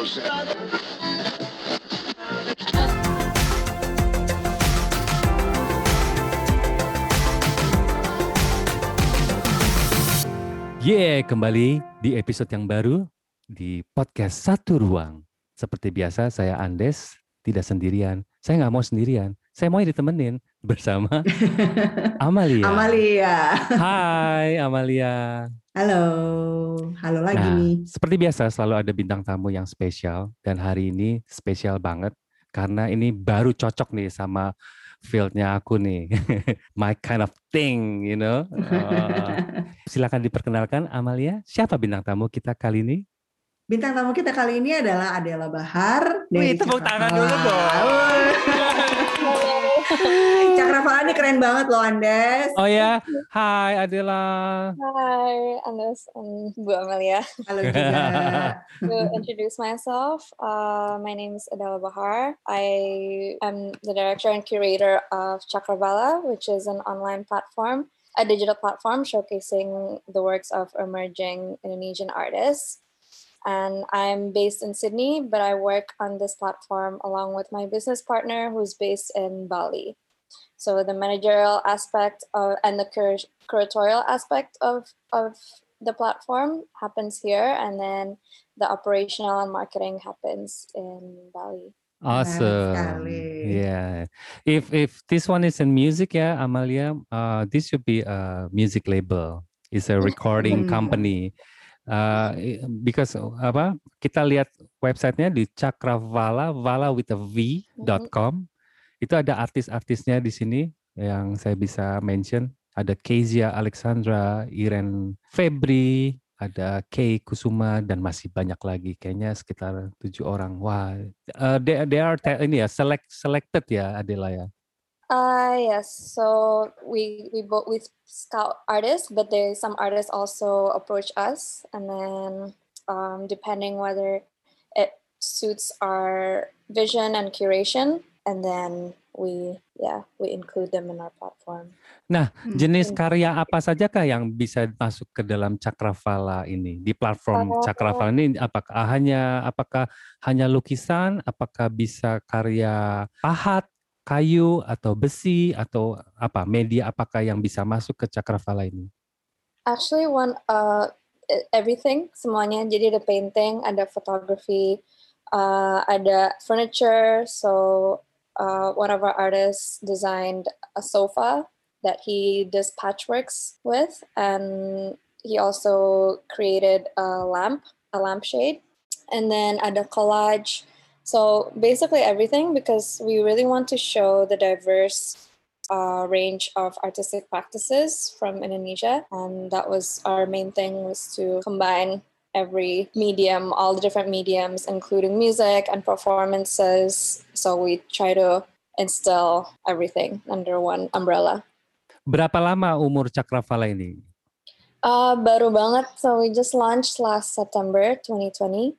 Yeah, kembali di episode yang baru di podcast Satu Ruang. Seperti biasa, saya Andes, tidak sendirian. Saya nggak mau sendirian. Saya mau ditemenin bersama Amalia. Amalia. Hai Amalia. Halo, halo lagi Nah, nih. seperti biasa selalu ada bintang tamu yang spesial dan hari ini spesial banget karena ini baru cocok nih sama fieldnya aku nih, my kind of thing, you know. Uh, silakan diperkenalkan Amalia, siapa bintang tamu kita kali ini? Bintang tamu kita kali ini adalah Adela Bahar Wih, tepuk tangan dulu Cakrawala. Cakrawala ini keren banget loh Andes. Oh ya, hai Adela. Hi, Andes and Bu Amelia. Halo juga. To introduce myself, uh, my name is Adela Bahar. I am the director and curator of Chakravala, which is an online platform, a digital platform showcasing the works of emerging Indonesian artists. And I'm based in Sydney, but I work on this platform along with my business partner who's based in Bali. So the managerial aspect of, and the cur- curatorial aspect of, of the platform happens here, and then the operational and marketing happens in Bali. Awesome. sekali. Yeah. If if this one is in music, yeah, Amalia, uh, this should be a music label. It's a recording Hmm. company. Uh, because apa? Kita lihat websitenya di Cakravala, Vala with a V dot com. Itu ada artis-artisnya di sini yang saya bisa mention. Ada Kezia Alexandra, Iren Febri, ada Kay Kusuma dan masih banyak lagi. Kayaknya sekitar tujuh orang. Wah, uh, they, they are ini ya select selected ya Adela ya. Uh yes. So we we both we scout artists, but there some artists also approach us, and then um, depending whether it suits our vision and curation, and then we yeah we include them in our platform. Hmm. Jenis karya apa sajakah yang bisa masuk ke dalam Cakravala ini di platform Oh. Cakravala ini? Apakah hanya apakah hanya lukisan? Apakah bisa karya pahat, kayu atau besi atau apa media? Apakah yang bisa masuk ke Cakravala ini? Actually, one uh e- everything semuanya. Jadi ada painting, ada photography, uh, ada furniture. So uh, one of our artists designed a sofa that he does patchworks with, and he also created a lamp, a lampshade, and then ada collage. So basically everything because we really want to show the diverse uh, range of artistic practices from Indonesia, and that was our main thing was to combine every medium, all the different mediums, including music and performances. So we try to instill everything under one umbrella. Berapa lama umur Cakravala ini? Uh, baru banget. So we just launched last September 2020.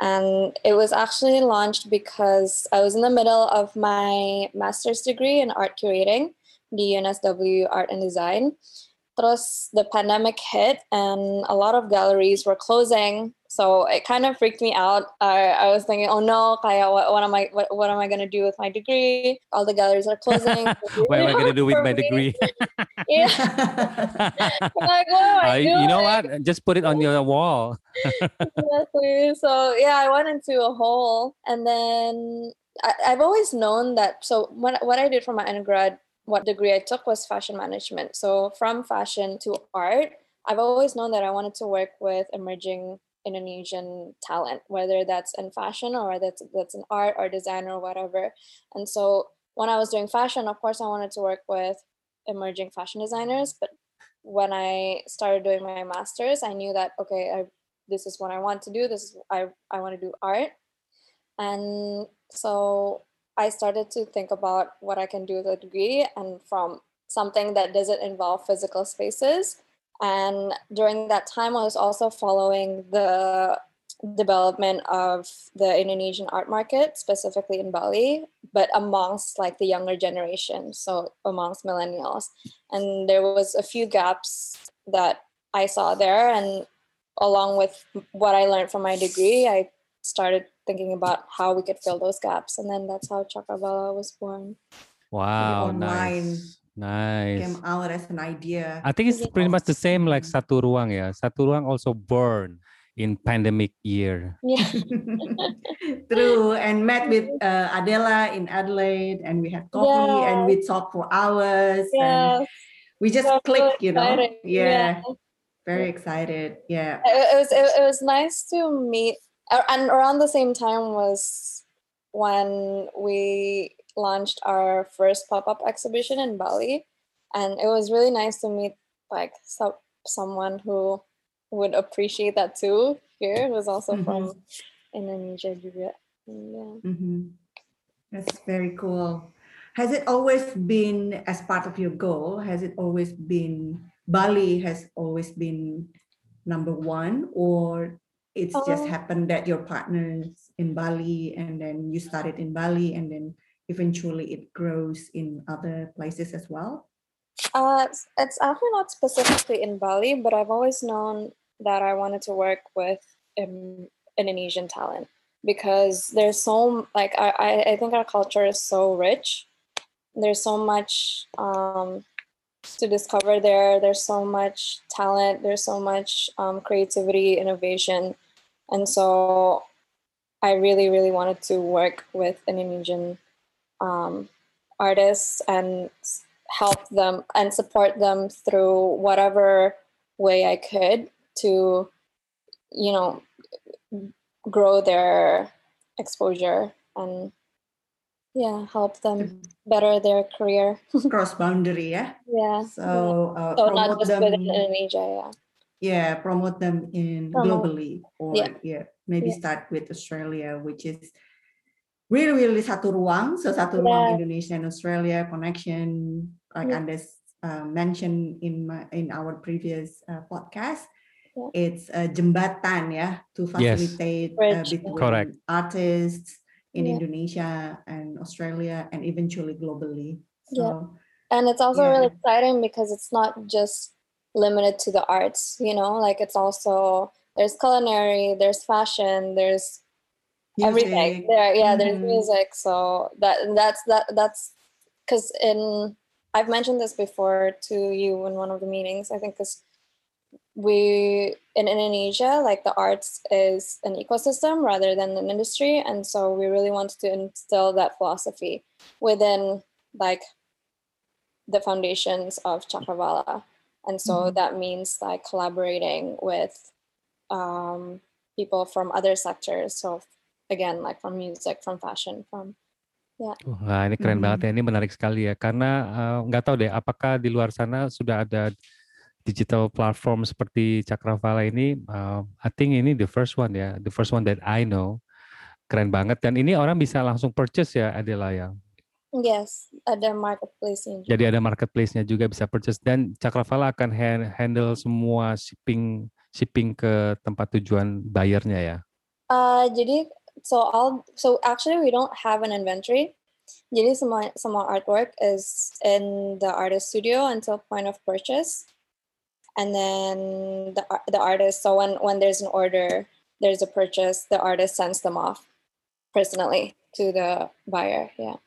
And it was actually launched because I was in the middle of my master's degree in art curating, the UNSW Art and Design. Terus the pandemic hit and a lot of galleries were closing. So it kind of freaked me out. I, I was thinking, oh no, kaya, what, what am I what, what am I gonna do with my degree? All the galleries are closing. What am I gonna do with my degree? Yeah. like, what am I Uh, you know what? Just put it on your wall. exactly. So yeah, I went into a hole, and then I, I've always known that. So when what I did for my undergrad, what degree I took was fashion management. So from fashion to art, I've always known that I wanted to work with emerging Indonesian talent, whether that's in fashion or that's, that's in art or design or whatever. And so when I was doing fashion, of course, I wanted to work with emerging fashion designers. But when I started doing my master's, I knew that okay, I this is what I want to do. This is I I want to do art, and so I started to think about what I can do with a degree, and from something that doesn't involve physical spaces. And during that time, I was also following the development of the Indonesian art market, specifically in Bali, but amongst like the younger generation, so amongst millennials. And there was a few gaps that I saw there, and along with what I learned from my degree, I started thinking about how we could fill those gaps, and then that's how Cakravala was born. Wow, online nice. Nice. came out as an idea. I think it's pretty much the same like. Satu Ruang ya. Satu Ruang also born in pandemic year. Yeah, True, and met with uh, Adella in Adelaide, and we had coffee, and we talked for hours, yeah. and we just so clicked, you know. exciting. Yeah, very excited. Yeah. it, it was it, it was nice to meet and around the same time was when we launched our first pop-up exhibition in bali and it was really nice to meet like some someone who would appreciate that too here was also from indonesia juga. yeah hmm That's very cool. Has it always been as part of your goal? Has it always been Bali has always been number one, or it's just Um, happened that your partners in Bali and then you started in Bali and then eventually it grows in other places as well? Uh, it's, actually not specifically in Bali, but I've always known that I wanted to work with um, Indonesian talent because there's so like I, I I think our culture is so rich. There's so much um, to discover there. There's so much talent. There's so much um, creativity, innovation, and so I really, really wanted to work with Indonesian um, artists and help them and support them through whatever way I could to, you know, grow their exposure and yeah, help them better their career. Cross boundary, yeah. Yeah. yeah. So, uh, So not promote just them. within Indonesia, yeah. yeah promote them in Promote. globally or yeah, Yeah. maybe Yeah. start with australia which is really really satu ruang so satu ruang Yeah. indonesia and australia connection like Yeah. Andes uh, mentioned in my in our previous uh, podcast Yeah. it's a jembatan yeah to Yes. facilitate uh, between Correct. artists in Yeah. indonesia and australia and eventually globally Yeah. so and it's also really exciting because it's not just limited to the arts you know like it's also there's culinary there's fashion there's everything there yeah there's Mhm. music so that that's that that's because in i've mentioned this before to you in one of the meetings i think because we in indonesia like the arts is an ecosystem rather than an industry and so we really wanted to instill that philosophy within like the foundations of cakravala and so Mhm. that means like collaborating with um, people from other sectors so again like from music from fashion from Wah, ini keren Mhm. banget ya. Ini menarik sekali ya. Karena eh, nggak tahu deh, apakah di luar sana sudah ada digital platform seperti Cakravala ini? Eh, I think ini the first one ya, the first one that I know. Keren banget. Dan ini orang bisa langsung purchase ya, Adela ya. yes ada marketplace juga. Jadi ada marketplace-nya juga bisa purchase dan Cakravala akan han- handle semua shipping shipping ke tempat tujuan bayarnya ya. Uh, jadi so all so actually we don't have an inventory. Jadi semua semua artwork is in the artist studio until point of purchase, and then the the artist. So when when there's an order, there's a purchase. The artist sends them off personally to the buyer. Yeah.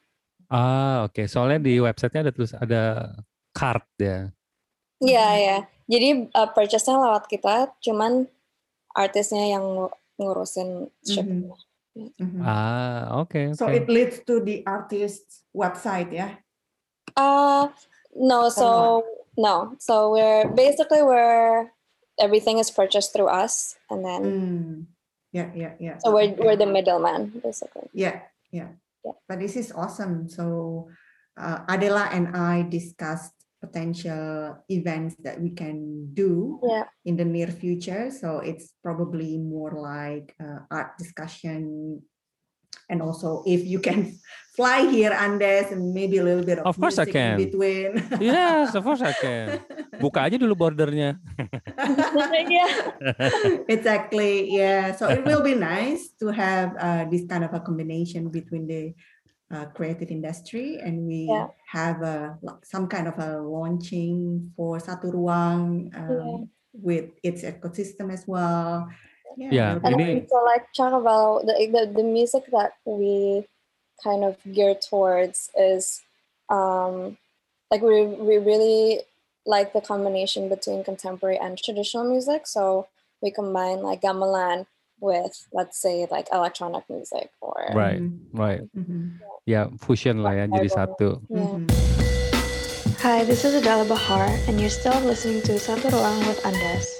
Ah, oke. Soalnya di websitenya ada terus ada card ya. Iya ya. Jadi uh, purchase-nya lewat kita, cuman artisnya yang ngu- ngurusin shipping. Mhm. Ah, oke, So it leads to the artist's website, yeah. Uh no, so no. So we're basically we're everything is purchased through us and then Mm. Yeah, yeah, yeah. so we're Okay. we're the middleman basically. Yeah, yeah. Yeah. But this is awesome. So uh, Adella and I discussed potential events that we can do Yeah. in the near future. So it's probably more like uh, art discussion. And also, if you can fly here, Andes, and maybe a little bit of, Of course I can. between. Yes, of course I can. Buka aja dulu bordernya. exactly yeah so it will be nice to have uh, this kind of a combination between the uh, creative industry and we Yeah. have a some kind of a launching for satu ruang um, Yeah. with its ecosystem as well Yeah, that'll And ini- great. so like Chakaval, the, the the music that we kind of gear towards is um like we we really like the combination between contemporary and traditional music. So we combine like gamelan with let's say like electronic music or Right, Mhm, right. mhm, Ya, fusion lah ya jadi satu. Yeah. mhm. Hi, this is Adela Bahar, and you're still listening to Satu Ruang with Andas.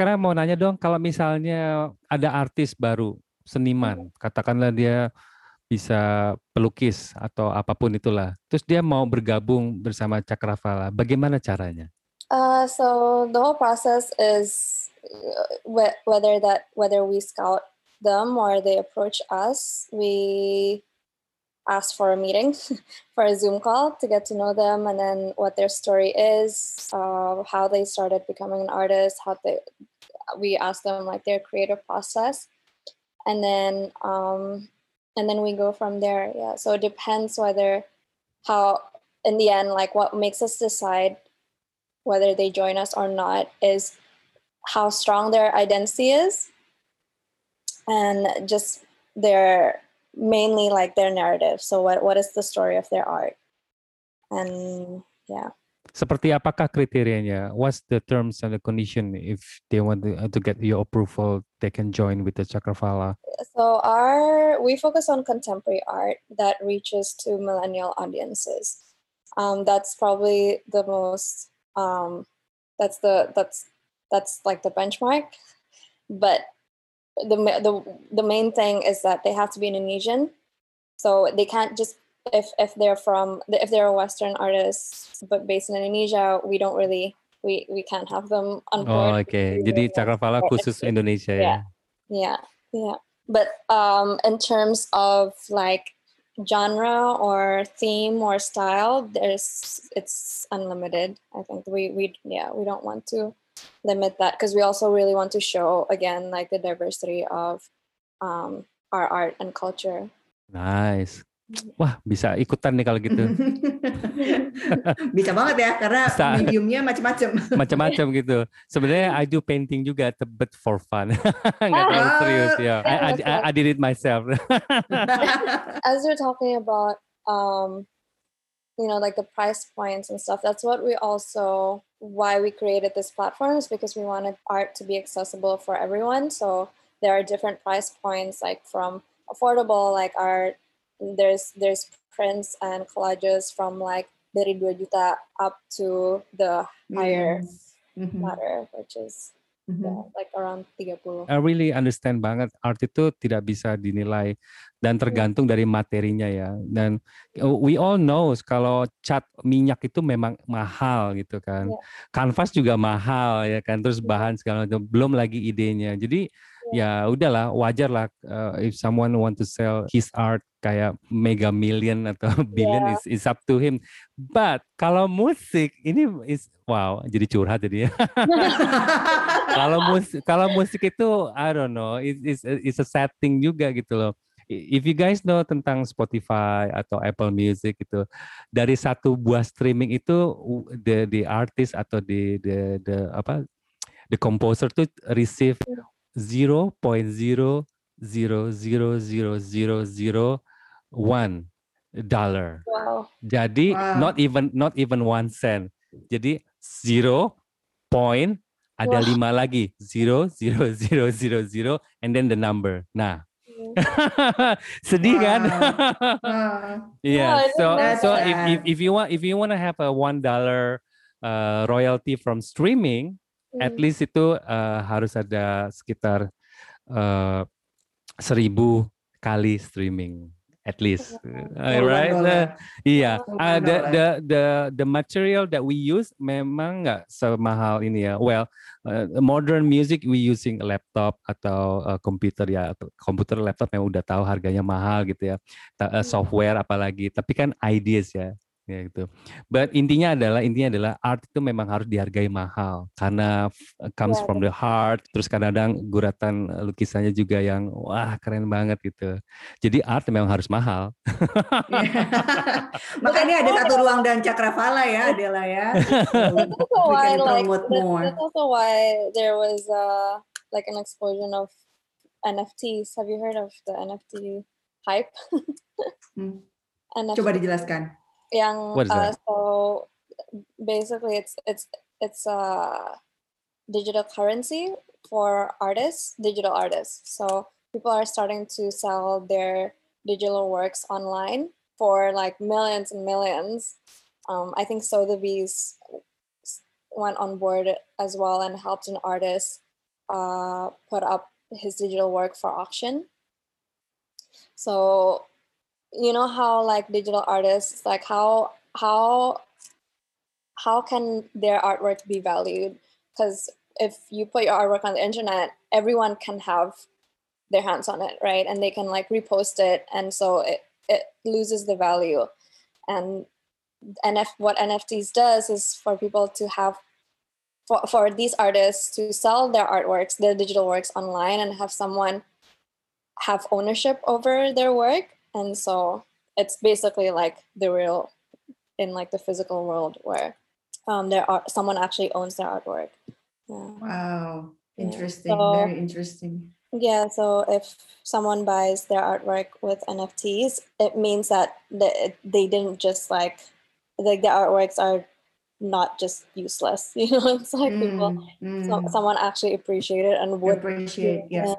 Sekarang mau nanya dong, kalau misalnya ada artis baru, seniman, katakanlah dia bisa pelukis atau apa pun itulah, terus dia mau bergabung bersama Cakravala, bagaimana caranya? Uh, so the whole process is uh, whe- whether that whether we scout them or they approach us, we asked for a meeting for a Zoom call to get to know them and then what their story is, uh, how they started becoming an artist, how they we asked them like their creative process, and then um, and then we go from there. Yeah, so it depends whether how in the end like what makes us decide whether they join us or not is how strong their identity is and just their mainly like their narrative so what what is the story of their art and yeah Seperti apakah kriterianya? What's the terms and the condition if they want to, uh, to get your approval, they can join with the Cakravala? so our we focus on contemporary art that reaches to millennial audiences um, that's probably the most um, that's the that's that's like the benchmark but the the the main thing is that they have to be Indonesian so they can't just if if they're from if they're a western artist but based in Indonesia we don't really we we can't have them on Oh, board oke. We Jadi Cakravala khusus Indonesia ya. Yeah. yeah yeah but um in terms of like genre or theme or style there's it's unlimited i think we we yeah we don't want to limit that because we also really want to show again like the diversity of um our art and culture Nice. Wah, bisa ikutan nih kalau gitu. Bisa banget ya karena Bisa. mediumnya macam-macam. Macam-macam gitu. Sebenarnya I do painting juga, but for fun. Nggak terlalu Ah. serius ya. I, I, I, I did it myself. as you're talking about um you know like the price points and stuff that's what we also why we created this platform is because we wanted art to be accessible for everyone so there are different price points like from affordable like art there's there's prints and collages from like dari 2 juta up to the higher Mhm. ladder which is Yeah, like around 30 I really understand banget art itu tidak bisa dinilai dan tergantung dari materinya ya. Dan uh, we all know kalau cat minyak itu memang mahal gitu kan. Iya. Kanvas juga mahal ya kan. Terus bahan segala macam. Belum lagi idenya. Jadi ya udahlah wajar lah uh, if someone want to sell his art kayak mega million atau billion is, is up to him. But kalau musik ini is wow jadi curhat jadi ya. kalau musik kalau musik itu I don't know it, it's, it's a sad thing juga gitu loh if you guys know tentang Spotify atau Apple Music itu dari satu buah streaming itu the the artist atau the the the apa the composer tuh receive 0.0000001 dollar. wow Jadi Wow. not even not even one cent. Jadi zero point ada Wah. lima lagi zero zero zero zero zero and then the number. Nah, sedih kan? Ah. yeah. I So so if, if if you want if you want to have a one dollar uh, royalty from streaming, at Mm. least itu uh, harus ada sekitar uh, seribu kali streaming at least, Puluhan right? Uh, Iya, uh, the dolar. the the the material that we use memang nggak semahal ini ya. Well, uh, modern music we using a laptop atau uh, komputer ya. atau Komputer laptop memang udah tahu harganya mahal gitu ya. Ta- uh, Hmm. software apalagi. Tapi kan ideas ya. Ya gitu. But intinya adalah intinya adalah art itu memang harus dihargai mahal karena f- comes Ya, from the heart. Terus kadang-kadang guratan uh, lukisannya juga yang wah keren banget gitu. Jadi art memang harus mahal. Makanya ada satu ruang dan cakravala ya, Adela ya. That's why like promote that- more. that's also why there was uh like an explosion of NFTs. Have you heard of the NFT hype? Hmm. NFT Coba dijelaskan. Yang What is uh, that? so basically it's it's it's a digital currency for artists, digital artists. So people are starting to sell their digital works online for like millions and millions. Um, I think Sotheby's went on board as well and helped an artist uh, put up his digital work for auction. So you know how like digital artists like how how how can their artwork be valued because if you put your artwork on the internet everyone can have their hands on it right and they can like repost it and so it, it loses the value. And NF what NFTs does is for people to have for, for these artists to sell their artworks, their digital works online and have someone have ownership over their work. And so it's basically like the real in like the physical world where um there are someone actually owns their artwork. Yeah. Wow. Yeah, Interesting. so- Very interesting. Yeah, so if someone buys their artwork with NFTs, it means that they, they didn't just like like the artworks are not just useless. You know, it's like people Mm, so, mm. someone actually appreciate it and would appreciate. Yes.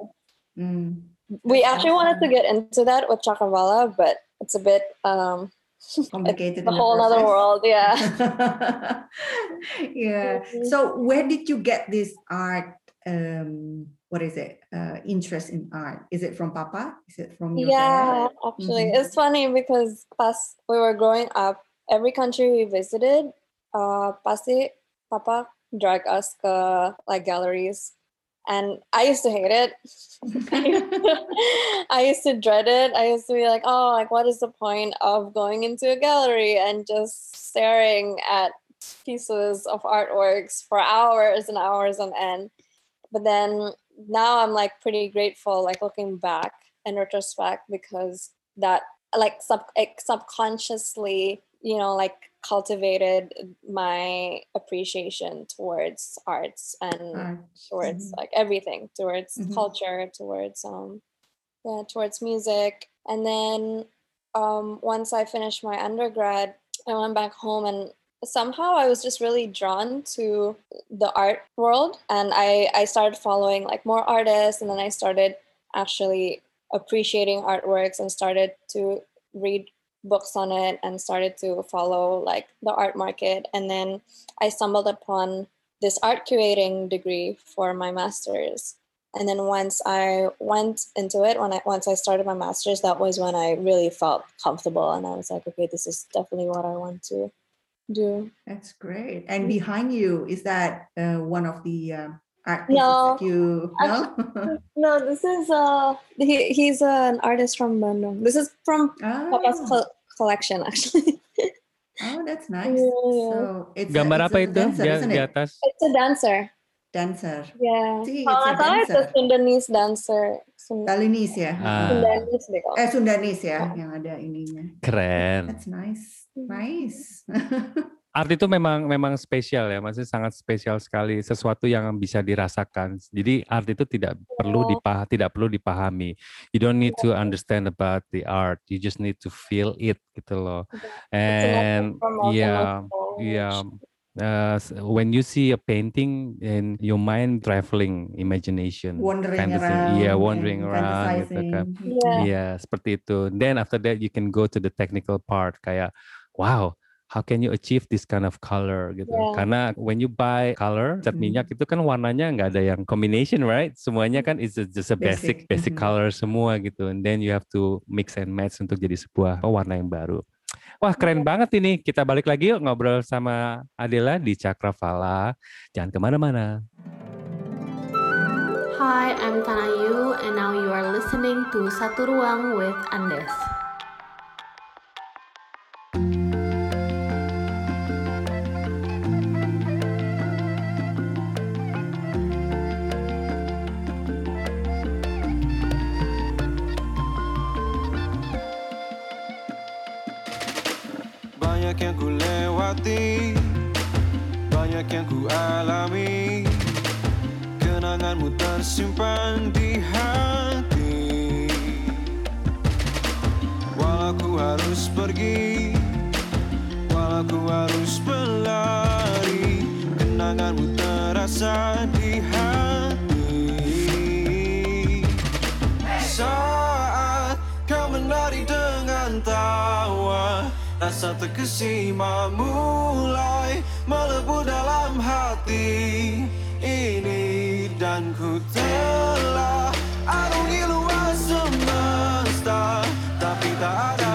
yeah. Mm. We actually wanted to get into that with Cakravala, but it's a bit um Complicated. a the whole other world. Yeah. yeah. Mhm. So where did you get this art? Um, what is it? Uh, interest in art? Is it from Papa? Is it from your Yeah, dad? actually, Mhm. it's funny because pas we were growing up, every country we visited, uh, pasti Papa drag us to like galleries, and I used to hate it. I used to dread it. I used to be like, oh, like what is the point of going into a gallery and just staring at pieces of artworks for hours and hours on end? But then now I'm like pretty grateful, like looking back in retrospect, because that like sub like subconsciously, you know, like cultivated my appreciation towards arts and Art. towards Mhm. like everything towards Mhm. culture towards um yeah towards music and then um once i finished my undergrad i went back home and somehow i was just really drawn to the art world and i i started following like more artists and then i started actually appreciating artworks and started to read books on it and started to follow like the art market and then i stumbled upon this art curating degree for my master's. And then once I went into it, when I once I started my master's, that was when I really felt comfortable and I was like, okay, this is definitely what I want to do. That's great. And Mm. behind you is that uh, one of the uh, art pieces No. that you no? No, this is uh he, he's an artist from Bandung. This is from Papa's oh, col- collection actually. oh, that's nice. Yeah, yeah. So it's a- Gambar it's apa a itu dancer, di, isn't di it? atas? it's a dancer. Dancer. Yeah. See, Kalau a nggak salah it's a dancer. Sundanese dancer. Sun- Balinese ya. Ah. Sundanese deh kalau Eh Sundanese ya Oh. yang ada ininya. Keren. That's nice. Mhm. Nice. Art itu memang memang spesial ya, maksudnya sangat spesial sekali, sesuatu yang bisa dirasakan. Jadi art itu tidak perlu Iya. dipah tidak perlu dipahami. You don't need to understand about the art, you just need to feel it gitu loh. And yeah, yeah. Uh, when you see a painting and your mind traveling imagination, wandering fantasy, around. yeah, wandering and around gitu kan. Yeah. Iya, seperti itu. Then after that you can go to the technical part kayak wow, how can you achieve this kind of color gitu. Yeah. Karena when you buy color cat Hmm. minyak itu kan warnanya nggak ada yang combination, right? Semuanya kan is just a basic Basic, basic, mhm. color semua gitu. And then you have to mix and match untuk jadi sebuah warna yang baru. Wah keren banget ini. Kita balik lagi yuk ngobrol sama Adela di Cakravala. Jangan ke mana-mana. Hi, I'm Tanayu, and now you are listening to Satu Ruang with Andes. Banyak yang ku lewati Banyak yang ku alami. Kenanganmu tersimpan di hati. Walau ku harus pergi Walau ku harus berlari Kenanganmu terasa di hati. Saat kau menari Rasa terkesima mulai melebu dalam hati ini. Dan ku telah arungi luas semesta Tapi tak ada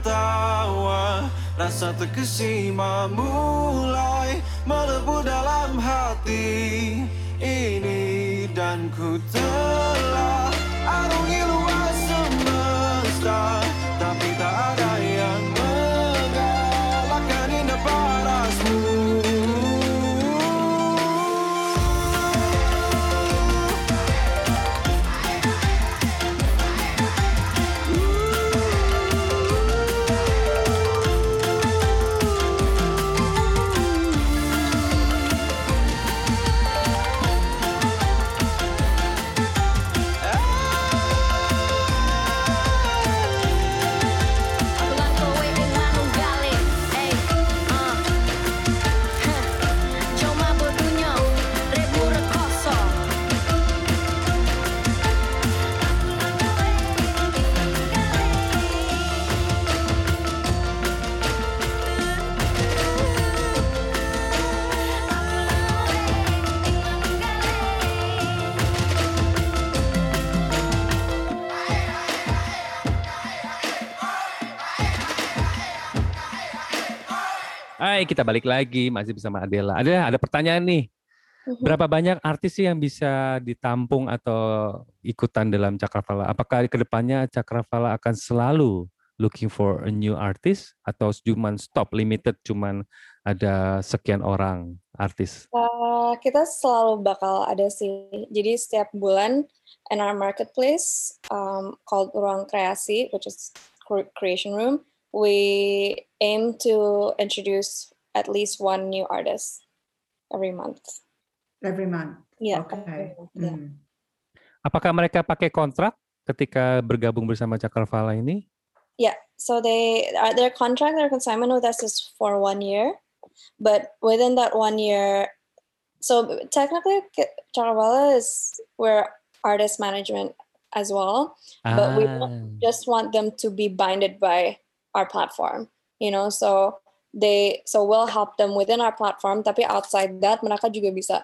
tawa Rasa terkesima mulai melebu dalam hati. Ini Dan ku telah arungi Hai, kita balik lagi masih bersama Adela. Ada ada pertanyaan nih. Mhm. Berapa banyak artis sih yang bisa ditampung atau ikutan dalam Cakravala? Apakah ke depannya Cakravala akan selalu looking for a new artist atau cuman stop limited cuman ada sekian orang artis? Uh, kita selalu bakal ada sih. Jadi setiap bulan in our marketplace um, called Ruang Kreasi, which is cre- creation room, we aim to introduce at least one new artist every month. Every month. Yeah. Okay. month, yeah. Mm. Apakah mereka pakai kontrak ketika bergabung bersama Cakravala ini? Yeah, so they uh, their contract, their consignment with us is for one year, but within that one year, so technically, Chakavala is we're artist management as well. But we Ah, Just want them to be binded by our platform, you know. So they so we'll help them within our platform. Tapi outside that, mereka juga bisa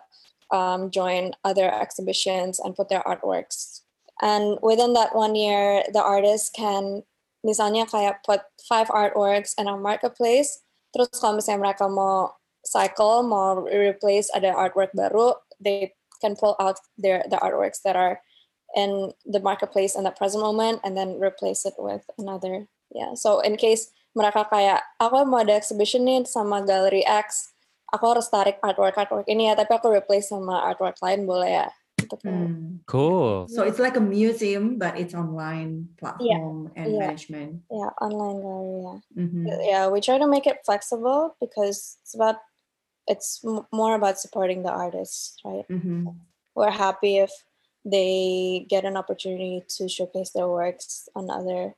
um, join other exhibitions and put their artworks. And within that one year, the artist can misalnya kayak put five artworks in our marketplace. Terus kalau misalnya mereka mau cycle, mau replace ada artwork baru, they can pull out their the artworks that are in the marketplace in the present moment and then replace it with another. Yeah. So in case mereka kayak aku mau ada exhibition nih sama Gallery X, aku harus tarik artwork artwork ini ya, tapi aku replace sama artwork lain boleh ya. Gitu. Mm. cool. So it's like a museum, but it's online platform and yeah. management. Yeah, online gallery. Yeah. Mhm. yeah we try to make it flexible because it's about it's m- more about supporting the artists right Mhm. we're happy if they get an opportunity to showcase their works on other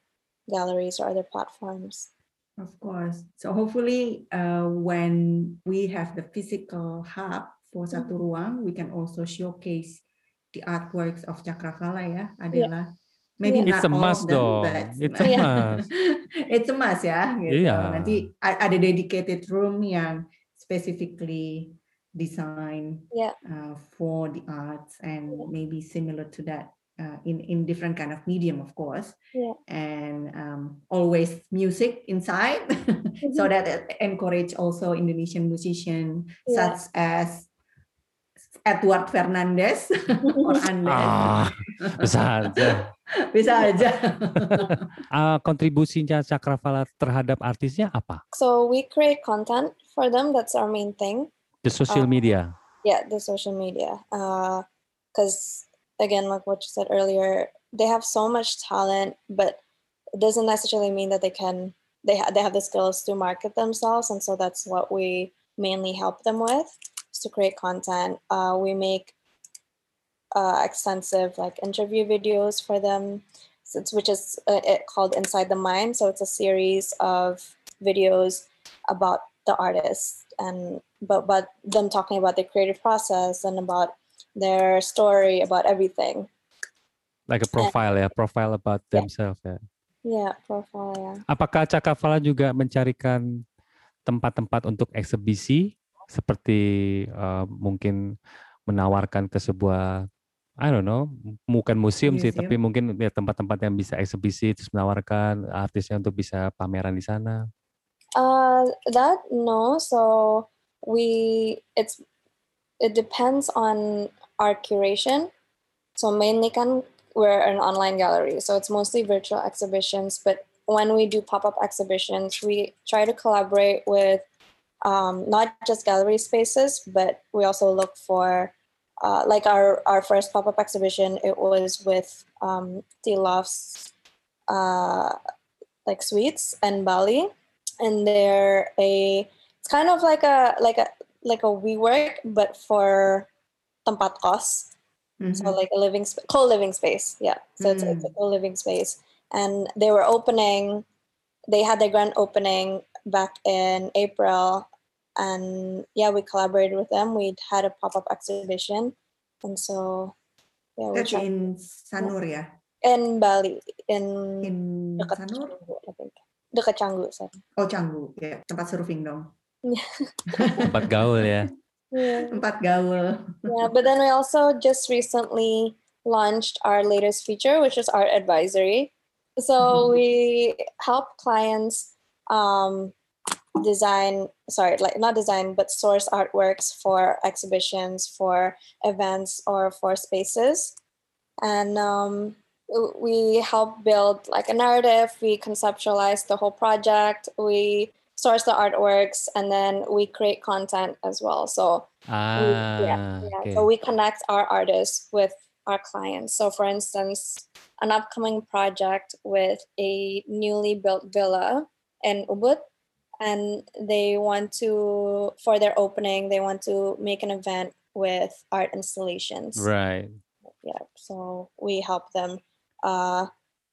galleries or other platforms Of course. So hopefully, uh, when we have the physical hub for satu ruang, we can also showcase the artworks of Cakravala ya, Adella. Maybe It's not a all must of them, dong. but It's a Yeah. must. it's a must ya. Gitu. Iya. Nanti a- ada dedicated room yang specifically designed Yeah. uh, for the arts and maybe similar to that uh, in in different kind of medium, of course. Yeah. And um, always music inside, so that it encourage also Indonesian musician Yeah. such as Edward Fernandez or Andes. Ah, bisa aja. Bisa aja. Ah, kontribusinya Cakravala terhadap artisnya apa? so we create content for them that's our main thing The social Ah. media. yeah the social media because again like what you said earlier they have so much talent but it doesn't necessarily mean that they can they, they have the skills to market themselves and so that's what we mainly help them with is to create content. Uh, we make uh, extensive like interview videos for them so which is uh, called inside the mind. So it's a series of videos about the artist and but but them talking about the creative process and about their story about everything. Like a profile ya, profile about Yeah. themselves ya. Yeah, profile. Yeah. Apakah Cakavala juga mencarikan tempat-tempat untuk eksebisi seperti eh, mungkin menawarkan ke sebuah I don't know, bukan museum sih, Museum. tapi mungkin ya tempat-tempat yang bisa eksebisi terus menawarkan artisnya untuk bisa pameran di sana. Uh, that no. So we it's it depends on our curation. So mainly kan we're an online gallery, so it's mostly virtual exhibitions. But when we do pop up exhibitions, we try to collaborate with um, not just gallery spaces, but we also look for uh, like our our first pop up exhibition. It was with um, Tea Loft's uh, like suites in Bali and they're a it's kind of like a like a like a WeWork but for tempat kos. So Mhm. like a living sp- co-living space. Yeah. So it's, it's a co-living space. And they were opening they had their grand opening back in April and yeah, we collaborated with them. We had a pop-up exhibition. And so yeah, we That's tried in Sanur ya, in Bali in in dekat Sanur. Canggu, I think. Dekat Canggu, sorry. Oh Canggu, ya tempat surfing dong, Tempat gaul ya. Yeah. tempat gaul. yeah, but then we also just recently launched our latest feature, which is art advisory. So Mhm. we help clients um, design, sorry, like not design, but source artworks for exhibitions, for events, or for spaces. And um, we help build like a narrative. We conceptualize the whole project. We source the artworks, and then we create content as well. So Ah, we- yeah, yeah. So we connect our artists with our clients. So, for instance, an upcoming project with a newly built villa in Ubud, and they want to, for their opening, they want to make an event with art installations. Right. Yeah. So we help them uh,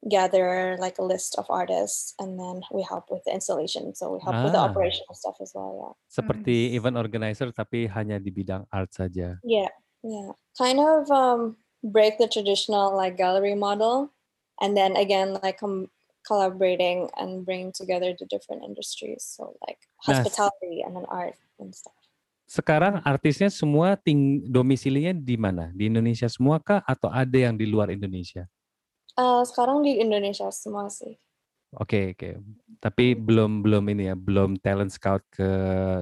gather like a list of artists, and then we help with the installation. So we help with the Ah. operational stuff as well. Yeah. Seperti Nice. event organizer tapi hanya di bidang art saja. Yeah, yeah. Kind of um break the traditional like gallery model and then again like com- collaborating and bringing together the different industries. So like Nah, hospitality and then art and stuff. Sekarang artisnya semua ting domisilinya di mana? Di Indonesia semua kah atau ada yang di luar Indonesia? Uh, sekarang di Indonesia semua sih. Oke, oke. Tapi belum belum ini ya, belum talent scout ke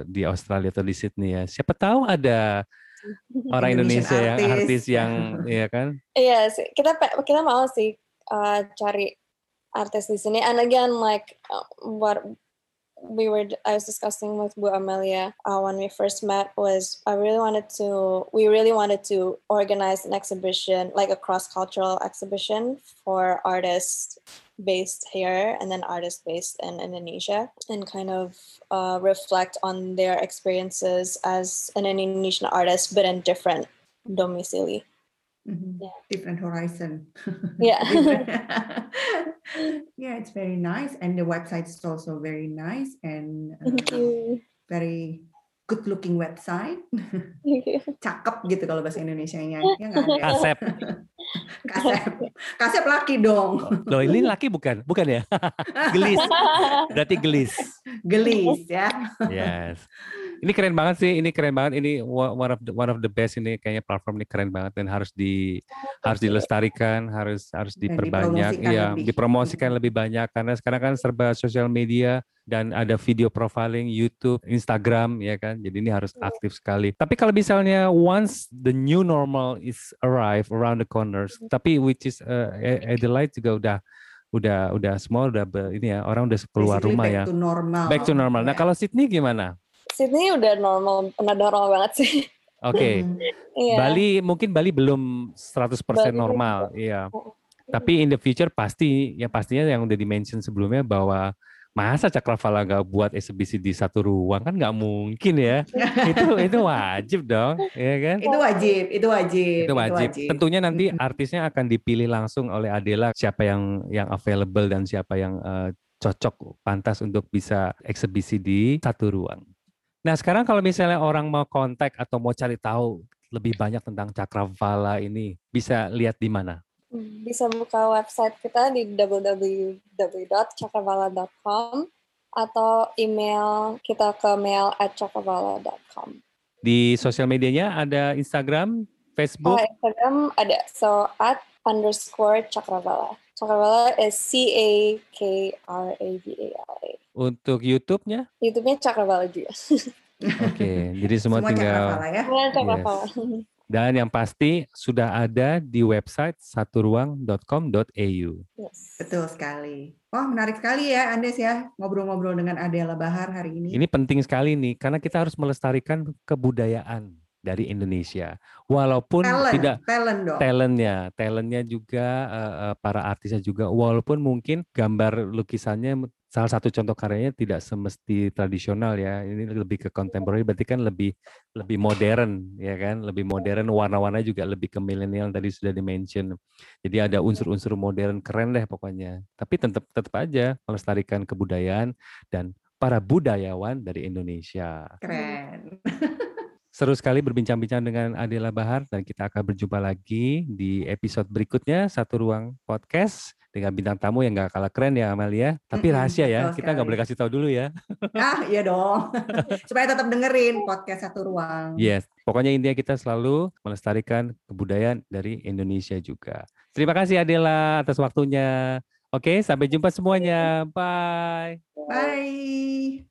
di Australia atau di Sydney ya. Siapa tahu ada orang Indonesian Indonesia yang artist. artis yang ya kan? Iya sih, kita pe- kita mau sih uh, cari artis di sini. And again, like uh, what we were, I was discussing with Bu Amalia uh, when we first met was I really wanted to, we really wanted to organize an exhibition, like a cross cultural exhibition for artists based here and then artists based in Indonesia, and kind of uh, reflect on their experiences as an Indonesian artist, but in different domicile. Mhm. Yeah. Different horizon. Yeah. Different- yeah, it's very nice, and the website is also very nice and uh, very good looking website. Cakep gitu kalau bahasa Indonesianya. Ya. Kasep. Kasep. Kasep laki dong. Loh ini laki bukan? Bukan ya? gelis. Berarti gelis. Gelis ya. Yes. Ini keren banget sih, ini keren banget. Ini one of the, one of the best ini kayaknya platform ini keren banget dan harus di harus dilestarikan, harus harus diperbanyak, dipromosikan iya, lebih. dipromosikan lebih banyak karena sekarang kan serba sosial media dan ada video profiling YouTube, Instagram ya kan. Jadi ini harus aktif sekali. Tapi kalau misalnya once the new normal is arrive around the corners, tapi which is uh, Adelaide juga udah udah udah semua udah ini ya orang udah keluar Basically rumah back ya. to normal. Back to normal. Nah, Ya. kalau Sydney gimana? Sydney udah normal, udah normal banget sih. Oke. Mhm. Iya. Bali mungkin Bali belum 100% Bali normal, iya. Oh, Tapi in the future pasti ya pastinya yang udah di-mention sebelumnya bahwa masa Cakravala nggak buat eksebisi di satu ruang kan nggak mungkin ya. itu itu wajib dong, ya kan? Itu wajib, itu wajib. Itu wajib. Tentunya nanti artisnya akan dipilih langsung oleh Adela siapa yang yang available dan siapa yang eh, cocok pantas untuk bisa eksebisi di satu ruang. Nah sekarang kalau misalnya orang mau kontak atau mau cari tahu lebih banyak tentang Cakravala ini, bisa lihat di mana? Hmm, Bisa buka website kita di www.cakravala.com atau email kita ke mail at cakravala.com. Di sosial medianya ada Instagram, Facebook, Oh, Instagram ada so at underscore cakravala. Cakravala is C A K R A V A L A. untuk YouTube-nya. YouTube-nya cakravala juga. Oke, jadi semua, Semua tinggal Cakravala ya. Semua cakravala. dan yang pasti sudah ada di website saturuang.com.au. Yes. Betul sekali. Wah, menarik sekali ya Andes ya ngobrol-ngobrol dengan Adela Bahar hari ini. Ini penting sekali nih karena kita harus melestarikan kebudayaan dari Indonesia. Walaupun talent, tidak talent dong. talentnya, talentnya juga eh, para artisnya juga. Walaupun mungkin gambar lukisannya salah satu contoh karyanya tidak semesti tradisional ya. Ini lebih ke contemporary, berarti kan lebih lebih modern ya kan, lebih modern. Warna-warna juga lebih ke milenial tadi sudah dimention. Jadi ada unsur-unsur modern keren deh pokoknya. Tapi tetap tetap aja melestarikan kebudayaan dan para budayawan dari Indonesia. Keren. Seru sekali berbincang-bincang dengan Adela Bahar dan kita akan berjumpa lagi di episode berikutnya Satu Ruang Podcast dengan bintang tamu yang gak kalah keren ya Amalia. Tapi rahasia ya, betul kita nggak boleh kasih tahu dulu ya. ah, iya dong. Supaya tetap dengerin podcast Satu Ruang. Yes, pokoknya intinya kita selalu melestarikan kebudayaan dari Indonesia juga. Terima kasih Adela atas waktunya. Oke, sampai jumpa semuanya. Bye. Bye.